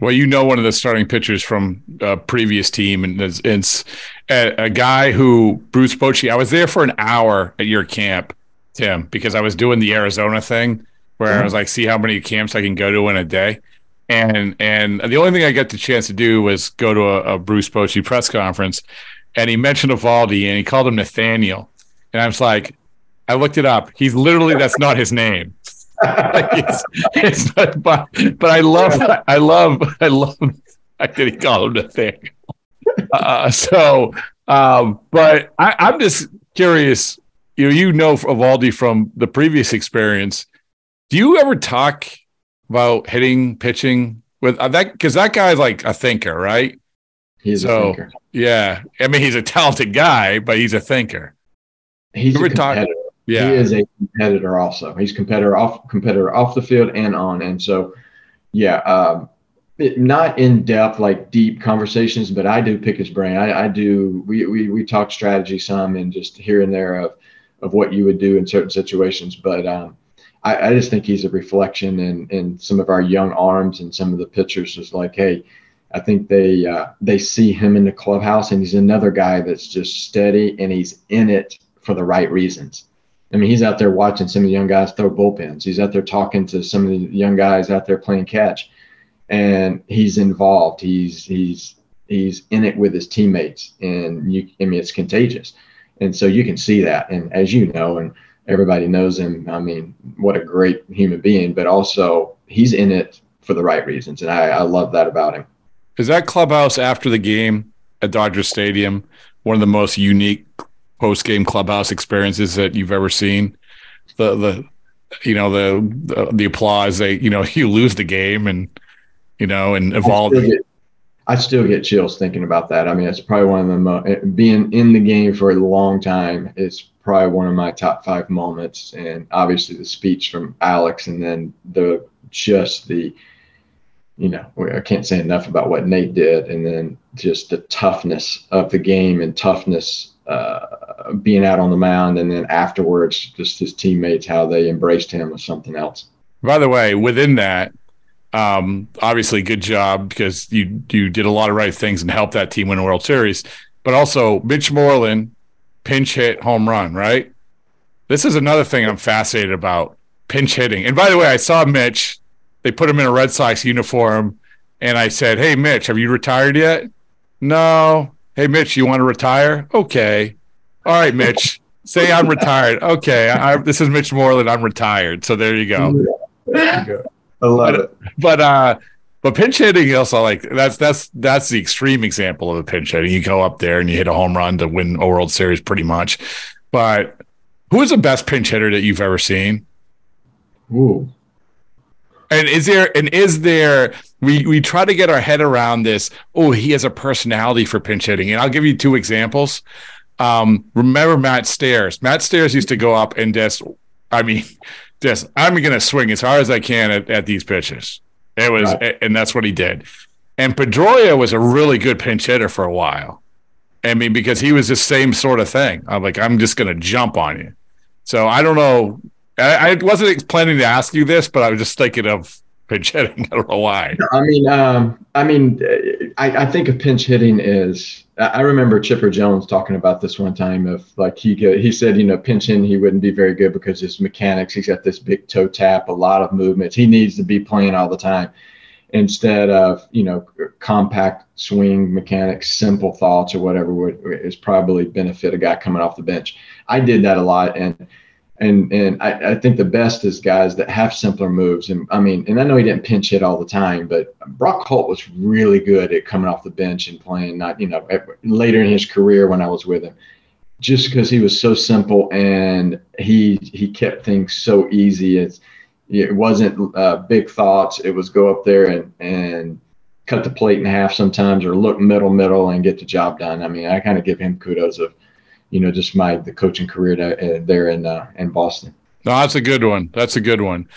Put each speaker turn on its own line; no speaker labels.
Well, you know one of the starting pitchers from a previous team, and it's, it's a, a, guy who Bruce Bochy. I was there for an hour at your camp, Tim, because I was doing the Arizona thing where mm-hmm. I was like, see how many camps I can go to in a day. And and the only thing I got the chance to do was go to a, a Bruce Bochy press conference, and he mentioned Eovaldi and he called him Nathaniel, and I was like, I looked it up. He's literally that's not his name. it's, it's not, but, but I love, I love, I love the fact that he called him Nathaniel. Uh, so, um, but I, I'm just curious. You know, you know Eovaldi from the previous experience. Do you ever talk about hitting, pitching with uh, that? Because that guy's like a thinker, right?
He's so, a thinker.
Yeah, I mean, he's a talented guy, but he's a thinker.
He's a competitor. Talk, yeah. He is a competitor also. He's competitor off competitor off the field and on. And so, yeah, um, it, not in depth like deep conversations, but I do pick his brain. I, I do. We, we we talk strategy some and just here and there of of what you would do in certain situations. But um, I, I just think he's a reflection in in some of our young arms and some of the pitchers is like, hey, I think they uh, they see him in the clubhouse and he's another guy that's just steady and he's in it for the right reasons. I mean, he's out there watching some of the young guys throw bullpens. He's out there talking to some of the young guys out there playing catch, and he's involved. He's he's he's in it with his teammates, and you. I mean, it's contagious, and so you can see that. And as you know, and everybody knows him. I mean, what a great human being, but also he's in it for the right reasons, and I, I love that about him.
Is that clubhouse after the game at Dodger Stadium one of the most unique post game clubhouse experiences that you've ever seen. The the you know the, the, the applause they you know you lose the game and you know and evolve.
I still, get, I still get chills thinking about that. I mean, it's probably one of the mo- being in the game for a long time is probably one of my top five moments. And obviously the speech from Alex, and then the just the you know, I can't say enough about what Nate did, and then just the toughness of the game and toughness uh, being out on the mound, and then afterwards, just his teammates how they embraced him was something else.
By the way, within that, um, obviously, good job because you you did a lot of right things and helped that team win a World Series. But also, Mitch Moreland pinch hit home run, right? This is another thing I'm fascinated about pinch hitting. And by the way, I saw Mitch they put him in a Red Sox uniform, and I said, "Hey, Mitch, have you retired yet?" No. Hey, Mitch, you want to retire? Okay. All right, Mitch. say I'm retired. Okay. I, this is Mitch Moreland. I'm retired. So there you go.
There you go. I love
but,
it.
But uh, but pinch hitting also like that's that's that's the extreme example of a pinch hitting. You go up there and you hit a home run to win a World Series, pretty much. But who is the best pinch hitter that you've ever seen?
Ooh.
And is there and is there we we try to get our head around this, oh, he has a personality for pinch hitting. And I'll give you two examples. Um, remember Matt Stairs. Matt Stairs used to go up and just I mean, just I'm gonna swing as hard as I can at, at these pitches. It was right. and that's what he did. And Pedroia was a really good pinch hitter for a while. I mean, because he was the same sort of thing. I'm like, I'm just gonna jump on you. So I don't know I, I wasn't planning to ask you this, but I was just thinking of pinch hitting. I don't know why.
I mean, um, I mean, I, I think of pinch hitting is. I remember Chipper Jones talking about this one time. Of like he he said, you know, pinching he wouldn't be very good because his mechanics. He's got this big toe tap, a lot of movements. He needs to be playing all the time instead of you know compact swing mechanics, simple thoughts or whatever would is probably benefit a guy coming off the bench. I did that a lot and and and I, I, think the best is guys that have simpler moves. And I mean, and I know he didn't pinch hit all the time, but Brock Holt was really good at coming off the bench and playing. Not you know later in his career when I was with him, just because he was so simple and he he kept things so easy. It's it wasn't uh, big thoughts. It was go up there and and cut the plate in half sometimes, or look middle middle and get the job done. I mean, I kind of give him kudos of you know, just my the coaching career uh, there in uh, in Boston.
No, that's a good one. That's a good one.